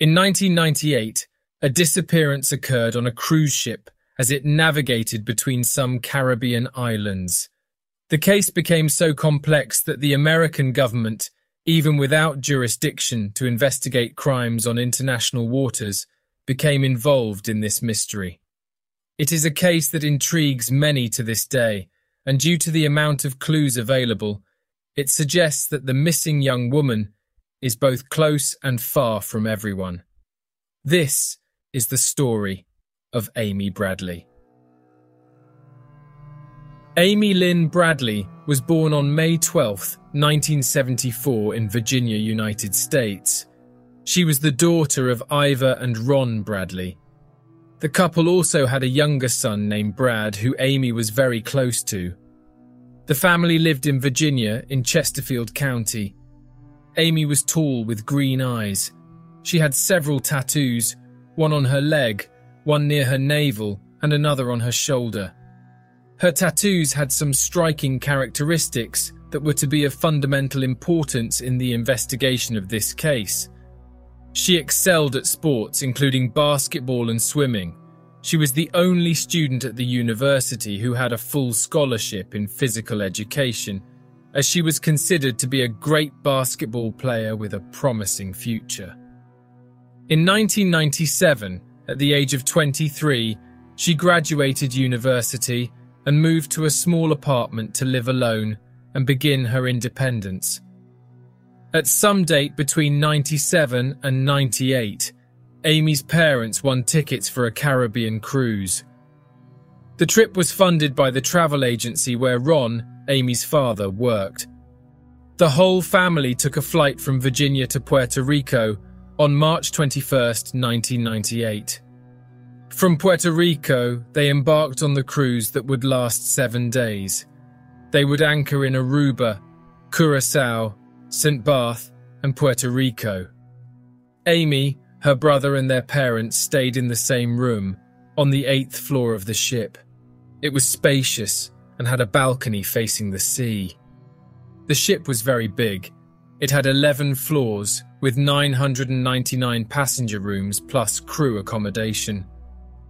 In 1998, a disappearance occurred on a cruise ship as it navigated between some Caribbean islands. The case became so complex that the American government, even without jurisdiction to investigate crimes on international waters, became involved in this mystery. It is a case that intrigues many to this day, and due to the amount of clues available, it suggests that the missing young woman is both close and far from everyone. This is the story of Amy Bradley. Amy Lynn Bradley was born on May 12, 1974, in Virginia, United States. She was the daughter of Iva and Ron Bradley. The couple also had a younger son named Brad, who Amy was very close to. The family lived in Virginia, in Chesterfield County. Amy was tall with green eyes. She had several tattoos, one on her leg, one near her navel, and another on her shoulder. Her tattoos had some striking characteristics that were to be of fundamental importance in the investigation of this case. She excelled at sports, including basketball and swimming. She was the only student at the university who had a full scholarship in physical education, as she was considered to be a great basketball player with a promising future. In 1997, at the age of 23, she graduated university and moved to a small apartment to live alone and begin her independence. At some date between 97 and 98, Amy's parents won tickets for a Caribbean cruise. The trip was funded by the travel agency where Ron, Amy's father, worked. The whole family took a flight from Virginia to Puerto Rico on March 21, 1998. From Puerto Rico, they embarked on the cruise that would last seven days. They would anchor in Aruba, Curacao, St. Barth, and Puerto Rico. Amy, her brother, and their parents stayed in the same room, on the eighth floor of the ship. It was spacious and had a balcony facing the sea. The ship was very big. It had 11 floors with 999 passenger rooms plus crew accommodation.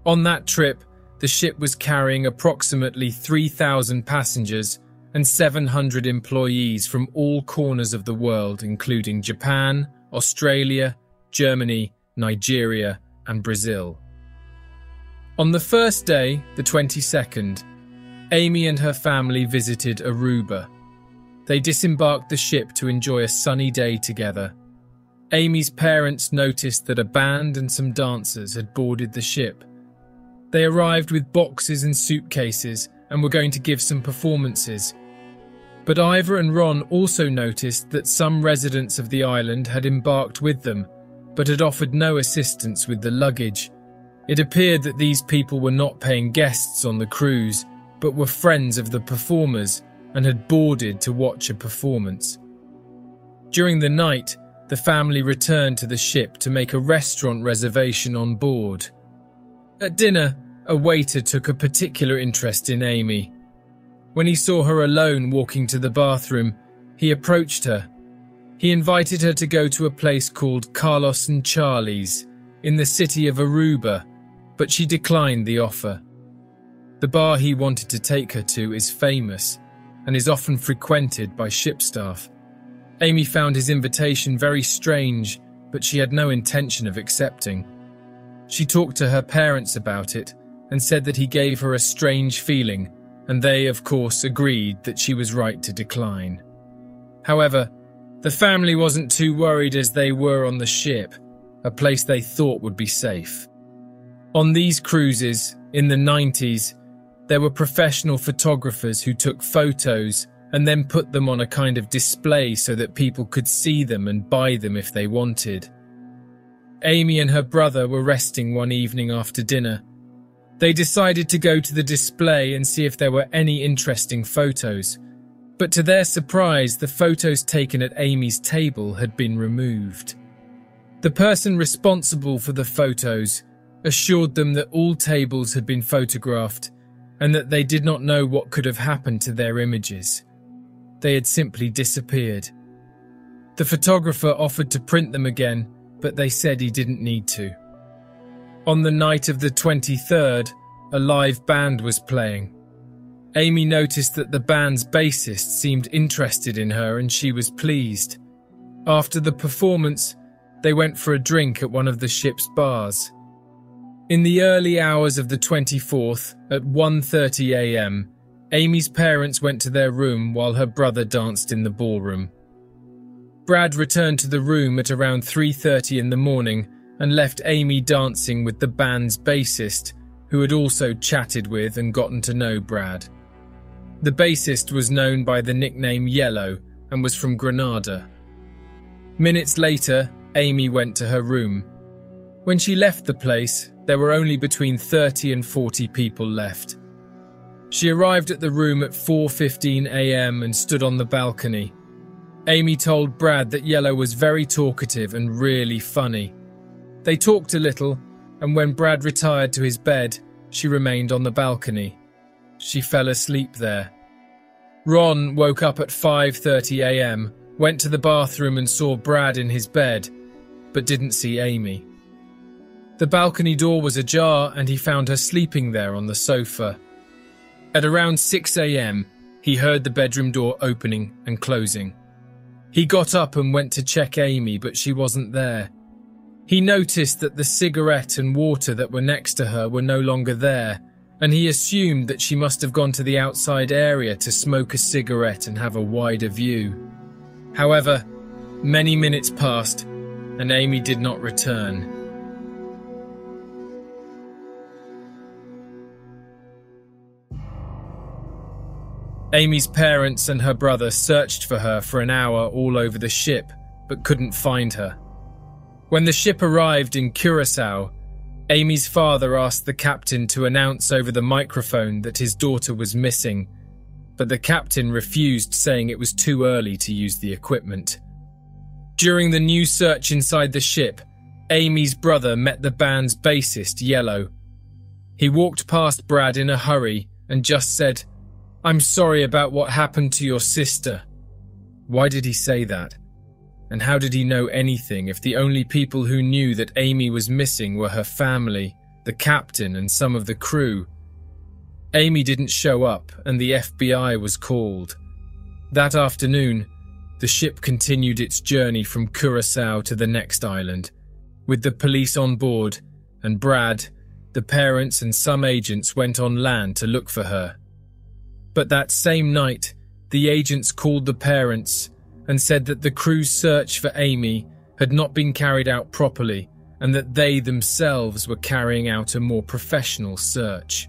On that trip, the ship was carrying approximately 3,000 passengers and 700 employees from all corners of the world, including Japan, Australia, Germany, Nigeria, and Brazil. On the first day, the 22nd, Amy and her family visited Aruba. They disembarked the ship to enjoy a sunny day together. Amy's parents noticed that a band and some dancers had boarded the ship. They arrived with boxes and suitcases and were going to give some performances, but Iva and Ron also noticed that some residents of the island had embarked with them, but had offered no assistance with the luggage. It appeared that these people were not paying guests on the cruise, but were friends of the performers and had boarded to watch a performance. During the night, the family returned to the ship to make a restaurant reservation on board. At dinner, a waiter took a particular interest in Amy. When he saw her alone walking to the bathroom, he approached her. He invited her to go to a place called Carlos and Charlie's in the city of Aruba, but she declined the offer. The bar he wanted to take her to is famous and is often frequented by ship staff. Amy found his invitation very strange, but she had no intention of accepting. She talked to her parents about it and said that he gave her a strange feeling and they, of course, agreed that she was right to decline. However, the family wasn't too worried as they were on the ship, a place they thought would be safe. On these cruises, in the 90s, there were professional photographers who took photos and then put them on a kind of display so that people could see them and buy them if they wanted. Amy and her brother were resting one evening after dinner they decided to go to the display and see if there were any interesting photos. But to their surprise, the photos taken at Amy's table had been removed. The person responsible for the photos assured them that all tables had been photographed and that they did not know what could have happened to their images. They had simply disappeared. The photographer offered to print them again, but they said he didn't need to. On the night of the 23rd, a live band was playing. Amy noticed that the band's bassist seemed interested in her and she was pleased. After the performance, they went for a drink at one of the ship's bars. In the early hours of the 24th, at 1:30 a.m., Amy's parents went to their room while her brother danced in the ballroom. Brad returned to the room at around 3:30 in the morning and left Amy dancing with the band's bassist, who had also chatted with and gotten to know Brad. The bassist was known by the nickname Yellow and was from Grenada. Minutes later, Amy went to her room. When she left the place, there were only between 30 and 40 people left. She arrived at the room at 4:15 a.m. and stood on the balcony. Amy told Brad that Yellow was very talkative and really funny. They talked a little, and when Brad retired to his bed, she remained on the balcony. She fell asleep there. Ron woke up at 5:30 a.m., went to the bathroom and saw Brad in his bed, but didn't see Amy. The balcony door was ajar and he found her sleeping there on the sofa. At around 6 a.m., he heard the bedroom door opening and closing. He got up and went to check Amy, but she wasn't there. He noticed that the cigarette and water that were next to her were no longer there, and he assumed that she must have gone to the outside area to smoke a cigarette and have a wider view. However, many minutes passed, and Amy did not return. Amy's parents and her brother searched for her for an hour all over the ship, but couldn't find her. When the ship arrived in Curacao, Amy's father asked the captain to announce over the microphone that his daughter was missing, but the captain refused, saying it was too early to use the equipment. During the new search inside the ship, Amy's brother met the band's bassist, Yellow. He walked past Brad in a hurry and just said, I'm sorry about what happened to your sister. Why did he say that? And how did he know anything if the only people who knew that Amy was missing were her family, the captain, and some of the crew? Amy didn't show up, and the FBI was called. That afternoon, the ship continued its journey from Curacao to the next island, with the police on board, and Brad, the parents, and some agents went on land to look for her. But that same night, the agents called the parents and said that the crew's search for Amy had not been carried out properly and that they themselves were carrying out a more professional search.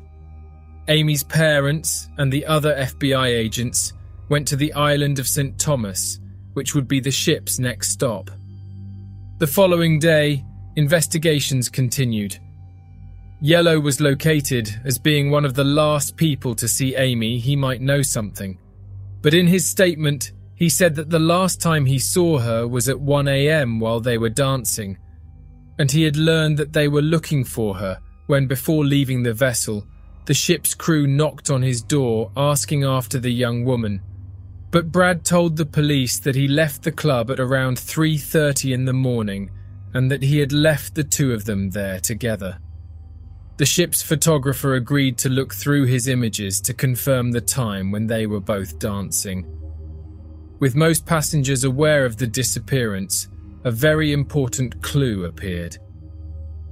Amy's parents and the other FBI agents went to the island of St. Thomas, which would be the ship's next stop. The following day, investigations continued. Yellow was located as being one of the last people to see Amy, he might know something. But in his statement, he said that the last time he saw her was at 1am while they were dancing, and he had learned that they were looking for her when, before leaving the vessel, the ship's crew knocked on his door asking after the young woman. But Brad told the police that he left the club at around 3:30 in the morning and that he had left the two of them there together. The ship's photographer agreed to look through his images to confirm the time when they were both dancing. With most passengers aware of the disappearance, a very important clue appeared.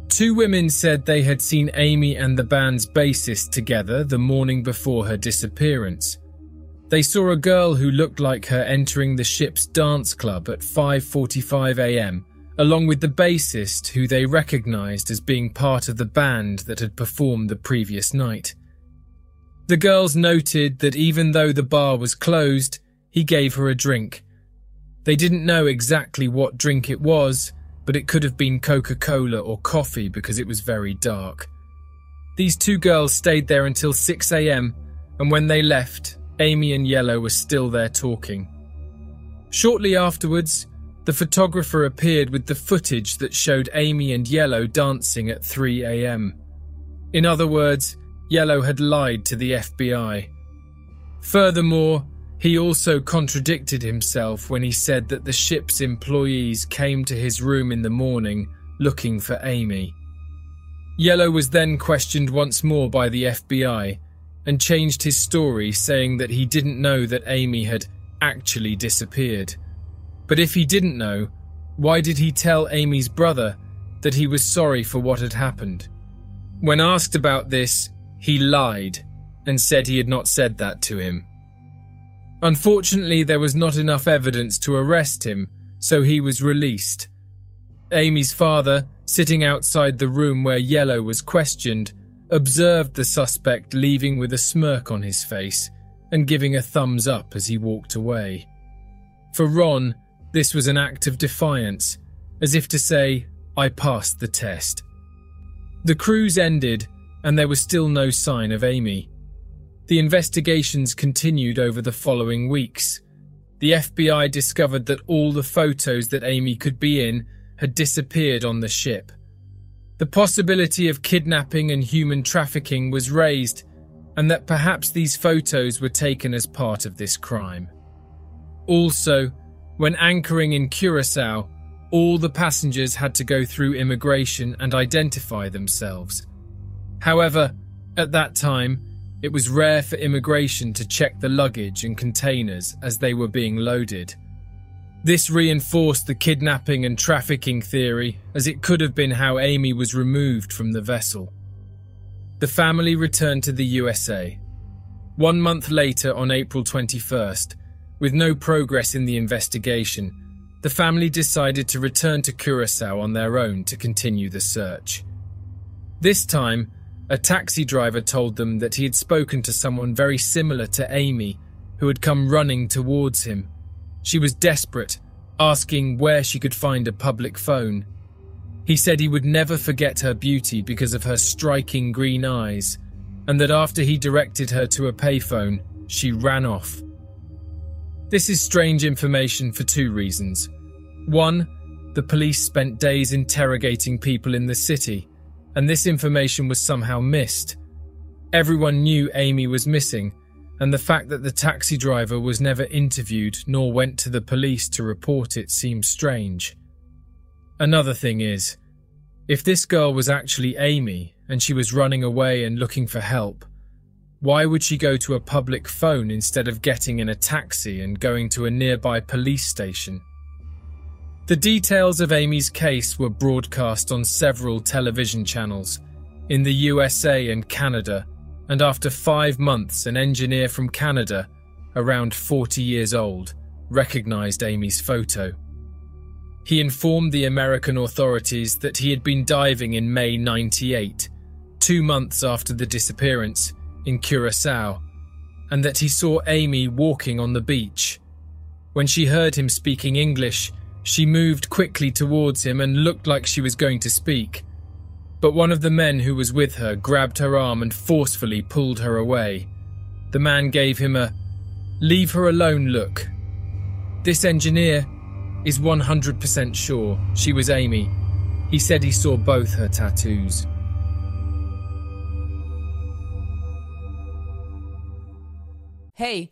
Two women said they had seen Amy and the band's bassist together the morning before her disappearance. They saw a girl who looked like her entering the ship's dance club at 5:45 a.m., along with the bassist who they recognized as being part of the band that had performed the previous night. The girls noted that even though the bar was closed, he gave her a drink. They didn't know exactly what drink it was, but it could have been Coca Cola or coffee because it was very dark. These two girls stayed there until 6 am, and when they left, Amy and Yellow were still there talking. Shortly afterwards, the photographer appeared with the footage that showed Amy and Yellow dancing at 3 am. In other words, Yellow had lied to the FBI. Furthermore, He also contradicted himself when he said that the ship's employees came to his room in the morning looking for Amy. Yellow was then questioned once more by the FBI and changed his story, saying that he didn't know that Amy had actually disappeared. But if he didn't know, why did he tell Amy's brother that he was sorry for what had happened? When asked about this, he lied and said he had not said that to him. Unfortunately, there was not enough evidence to arrest him, so he was released. Amy's father, sitting outside the room where Yellow was questioned, observed the suspect leaving with a smirk on his face and giving a thumbs up as he walked away. For Ron, this was an act of defiance, as if to say, I passed the test. The cruise ended, and there was still no sign of Amy. The investigations continued over the following weeks. The FBI discovered that all the photos that Amy could be in had disappeared on the ship. The possibility of kidnapping and human trafficking was raised, and that perhaps these photos were taken as part of this crime. Also, when anchoring in Curacao, all the passengers had to go through immigration and identify themselves. However, at that time, it was rare for immigration to check the luggage and containers as they were being loaded. This reinforced the kidnapping and trafficking theory, as it could have been how Amy was removed from the vessel. The family returned to the USA. One month later, on April 21st, with no progress in the investigation, the family decided to return to Curacao on their own to continue the search. This time, a taxi driver told them that he had spoken to someone very similar to Amy, who had come running towards him she was desperate, asking where she could find a public phone. He said he would never forget her beauty because of her striking green eyes, and that after he directed her to a payphone, she ran off. This is strange information for two reasons. One, the police spent days interrogating people in the city, and this information was somehow missed. Everyone knew Amy was missing, and the fact that the taxi driver was never interviewed nor went to the police to report it seems strange. Another thing is, if this girl was actually Amy and she was running away and looking for help, why would she go to a public phone instead of getting in a taxi and going to a nearby police station? The details of Amy's case were broadcast on several television channels in the USA and Canada and after five months, an engineer from Canada, around 40 years old, recognized Amy's photo. He informed the American authorities that he had been diving in May 98, two months after the disappearance, in Curacao, and that he saw Amy walking on the beach. When she heard him speaking English, she moved quickly towards him and looked like she was going to speak but one of the men who was with her grabbed her arm and forcefully pulled her away. The man gave him a leave her alone look. This engineer is 100% sure she was Amy. He said he saw both her tattoos. Hey,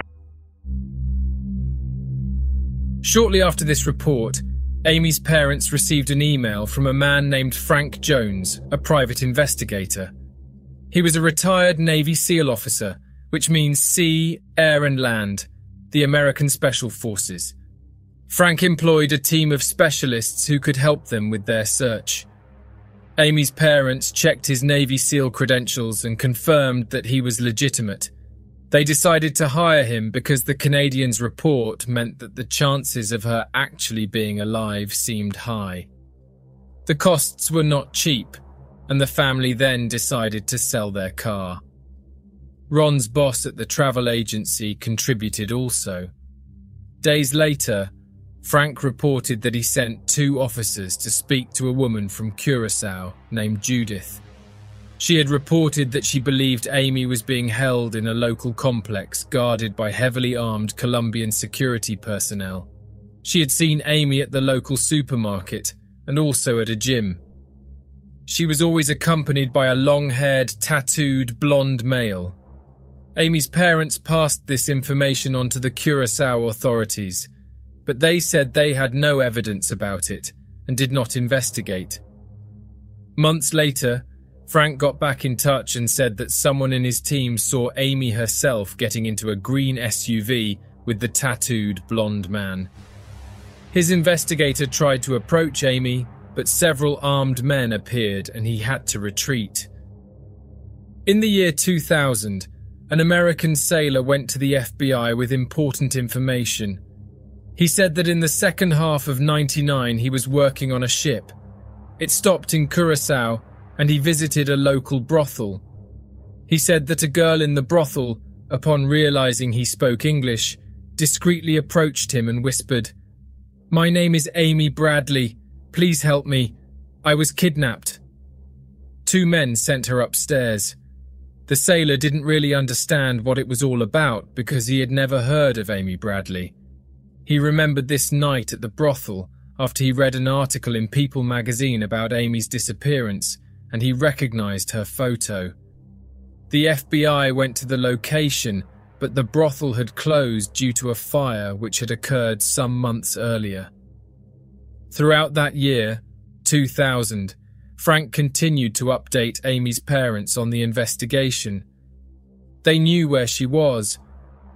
Shortly after this report, Amy's parents received an email from a man named Frank Jones, a private investigator. He was a retired Navy SEAL officer, which means sea, air, and land, the American Special Forces. Frank employed a team of specialists who could help them with their search. Amy's parents checked his Navy SEAL credentials and confirmed that he was legitimate they decided to hire him because the Canadian's report meant that the chances of her actually being alive seemed high. The costs were not cheap, and the family then decided to sell their car. Ron's boss at the travel agency contributed also. Days later, Frank reported that he sent two officers to speak to a woman from Curacao named Judith. She had reported that she believed Amy was being held in a local complex guarded by heavily armed Colombian security personnel. She had seen Amy at the local supermarket and also at a gym. She was always accompanied by a long haired, tattooed, blonde male. Amy's parents passed this information on to the Curacao authorities, but they said they had no evidence about it and did not investigate. Months later, Frank got back in touch and said that someone in his team saw Amy herself getting into a green SUV with the tattooed blonde man. His investigator tried to approach Amy, but several armed men appeared and he had to retreat. In the year 2000, an American sailor went to the FBI with important information. He said that in the second half of 99 he was working on a ship. It stopped in Curacao and he visited a local brothel. He said that a girl in the brothel, upon realizing he spoke English, discreetly approached him and whispered, my name is Amy Bradley. Please help me. I was kidnapped. Two men sent her upstairs. The sailor didn't really understand what it was all about because he had never heard of Amy Bradley. He remembered this night at the brothel after he read an article in People magazine about Amy's disappearance and he recognized her photo. The FBI went to the location but the brothel had closed due to a fire which had occurred some months earlier. Throughout that year, 2000, Frank continued to update Amy's parents on the investigation. They knew where she was,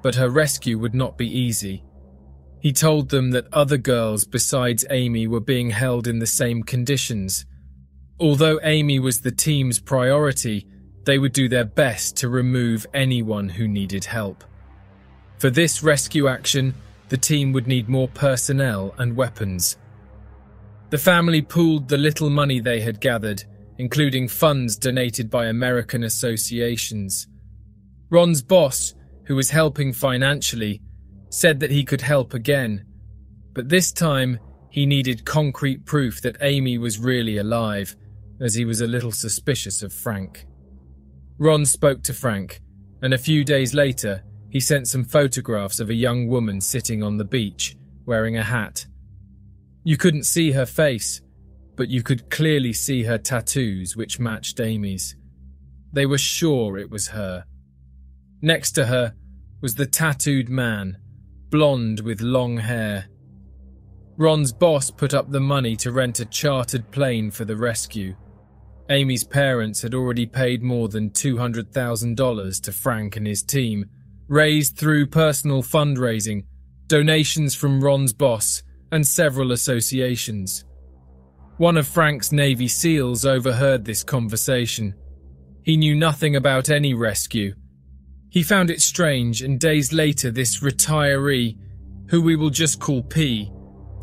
but her rescue would not be easy. He told them that other girls besides Amy were being held in the same conditions. Although Amy was the team's priority, they would do their best to remove anyone who needed help. For this rescue action, the team would need more personnel and weapons. The family pooled the little money they had gathered, including funds donated by American associations. Ron's boss, who was helping financially, said that he could help again, but this time he needed concrete proof that Amy was really alive, as he was a little suspicious of Frank. Ron spoke to Frank, and a few days later, he sent some photographs of a young woman sitting on the beach, wearing a hat. You couldn't see her face, but you could clearly see her tattoos, which matched Amy's. They were sure it was her. Next to her was the tattooed man, blonde with long hair. Ron's boss put up the money to rent a chartered plane for the rescue. Amy's parents had already paid more than $200,000 to Frank and his team, raised through personal fundraising, donations from Ron's boss, and several associations. One of Frank's Navy SEALs overheard this conversation. He knew nothing about any rescue. He found it strange, and days later, this retiree, who we will just call P,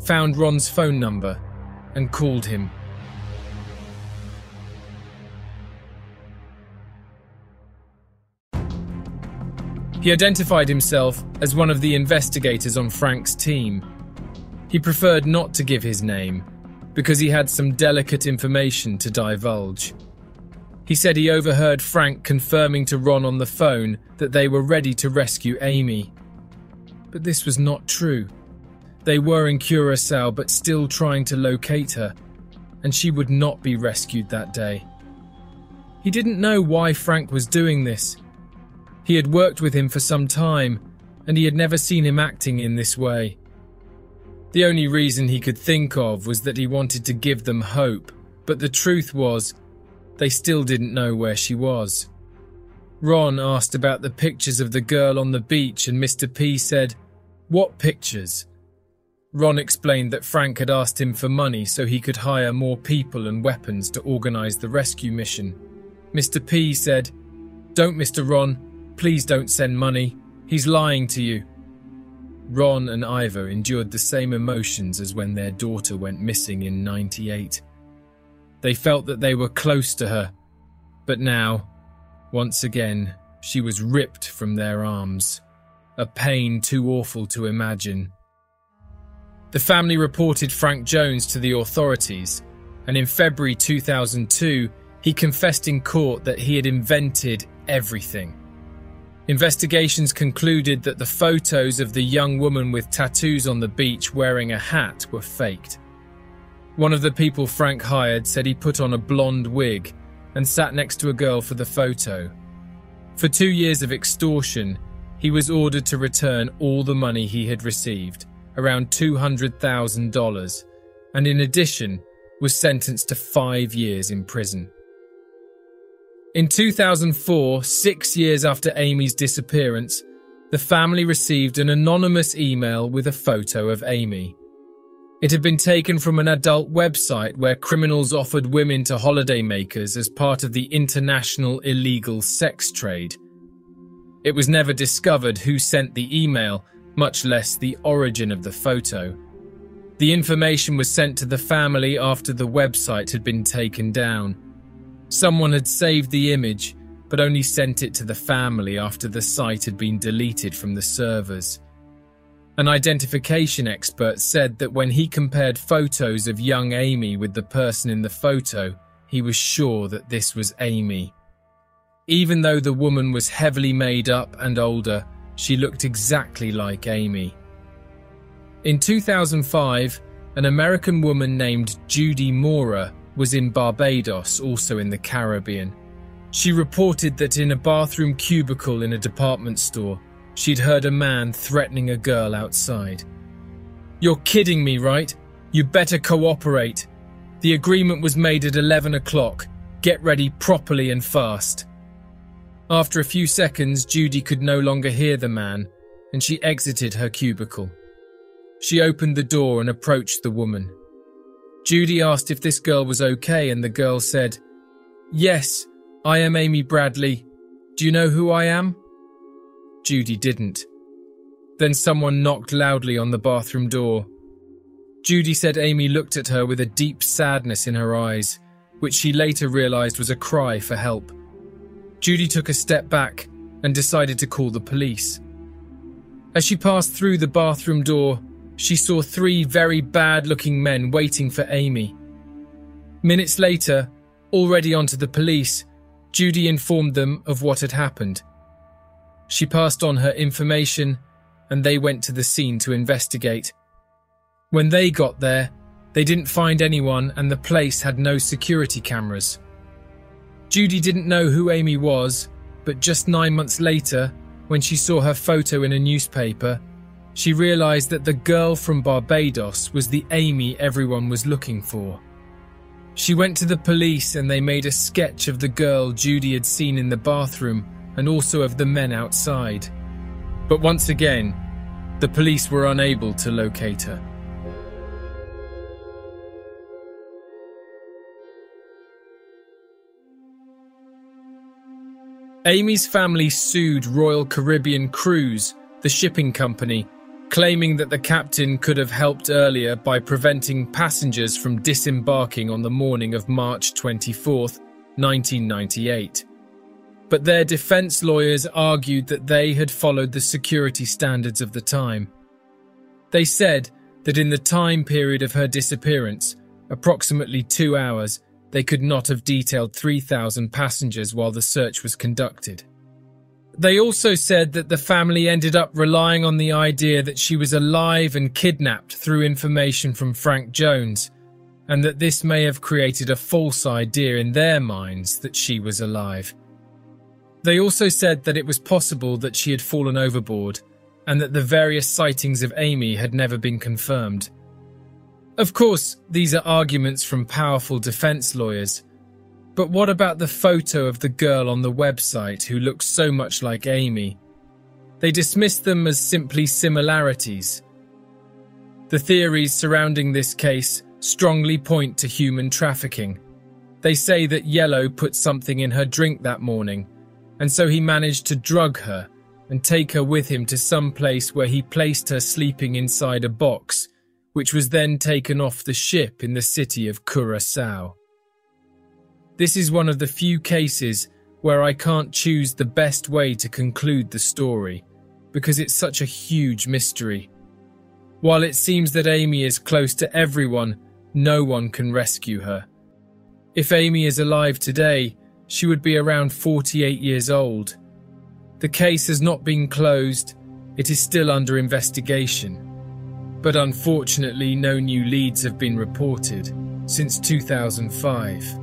found Ron's phone number and called him. He identified himself as one of the investigators on Frank's team. He preferred not to give his name because he had some delicate information to divulge. He said he overheard Frank confirming to Ron on the phone that they were ready to rescue Amy. But this was not true. They were in Curacao but still trying to locate her, and she would not be rescued that day. He didn't know why Frank was doing this, he had worked with him for some time, and he had never seen him acting in this way. The only reason he could think of was that he wanted to give them hope, but the truth was, they still didn't know where she was. Ron asked about the pictures of the girl on the beach, and Mr. P said, What pictures? Ron explained that Frank had asked him for money so he could hire more people and weapons to organize the rescue mission. Mr. P said, Don't, Mr. Ron, Please don't send money. He's lying to you. Ron and Iva endured the same emotions as when their daughter went missing in 98. They felt that they were close to her, but now, once again, she was ripped from their arms, a pain too awful to imagine. The family reported Frank Jones to the authorities, and in February 2002, he confessed in court that he had invented everything. Investigations concluded that the photos of the young woman with tattoos on the beach wearing a hat were faked. One of the people Frank hired said he put on a blonde wig and sat next to a girl for the photo. For two years of extortion, he was ordered to return all the money he had received, around $200,000, and in addition, was sentenced to five years in prison. In 2004, six years after Amy's disappearance, the family received an anonymous email with a photo of Amy. It had been taken from an adult website where criminals offered women to holidaymakers as part of the international illegal sex trade. It was never discovered who sent the email, much less the origin of the photo. The information was sent to the family after the website had been taken down. Someone had saved the image, but only sent it to the family after the site had been deleted from the servers. An identification expert said that when he compared photos of young Amy with the person in the photo, he was sure that this was Amy. Even though the woman was heavily made up and older, she looked exactly like Amy. In 2005, an American woman named Judy Maurer was in Barbados, also in the Caribbean. She reported that in a bathroom cubicle in a department store, she'd heard a man threatening a girl outside. You're kidding me, right? You better cooperate. The agreement was made at 11 o'clock. Get ready properly and fast. After a few seconds, Judy could no longer hear the man, and she exited her cubicle. She opened the door and approached the woman. Judy asked if this girl was okay, and the girl said, Yes, I am Amy Bradley. Do you know who I am? Judy didn't. Then someone knocked loudly on the bathroom door. Judy said Amy looked at her with a deep sadness in her eyes, which she later realised was a cry for help. Judy took a step back and decided to call the police. As she passed through the bathroom door, she saw three very bad looking men waiting for Amy. Minutes later, already onto the police, Judy informed them of what had happened. She passed on her information and they went to the scene to investigate. When they got there, they didn't find anyone and the place had no security cameras. Judy didn't know who Amy was, but just nine months later, when she saw her photo in a newspaper, she realised that the girl from Barbados was the Amy everyone was looking for. She went to the police and they made a sketch of the girl Judy had seen in the bathroom and also of the men outside. But once again, the police were unable to locate her. Amy's family sued Royal Caribbean Cruise, the shipping company, claiming that the captain could have helped earlier by preventing passengers from disembarking on the morning of March 24, 1998. But their defense lawyers argued that they had followed the security standards of the time. They said that in the time period of her disappearance, approximately two hours, they could not have detailed 3,000 passengers while the search was conducted. They also said that the family ended up relying on the idea that she was alive and kidnapped through information from Frank Jones, and that this may have created a false idea in their minds that she was alive. They also said that it was possible that she had fallen overboard, and that the various sightings of Amy had never been confirmed. Of course, these are arguments from powerful defense lawyers but what about the photo of the girl on the website who looks so much like Amy? They dismiss them as simply similarities. The theories surrounding this case strongly point to human trafficking. They say that Yellow put something in her drink that morning, and so he managed to drug her and take her with him to some place where he placed her sleeping inside a box, which was then taken off the ship in the city of Curacao. This is one of the few cases where I can't choose the best way to conclude the story because it's such a huge mystery. While it seems that Amy is close to everyone, no one can rescue her. If Amy is alive today, she would be around 48 years old. The case has not been closed, it is still under investigation. But unfortunately, no new leads have been reported since 2005.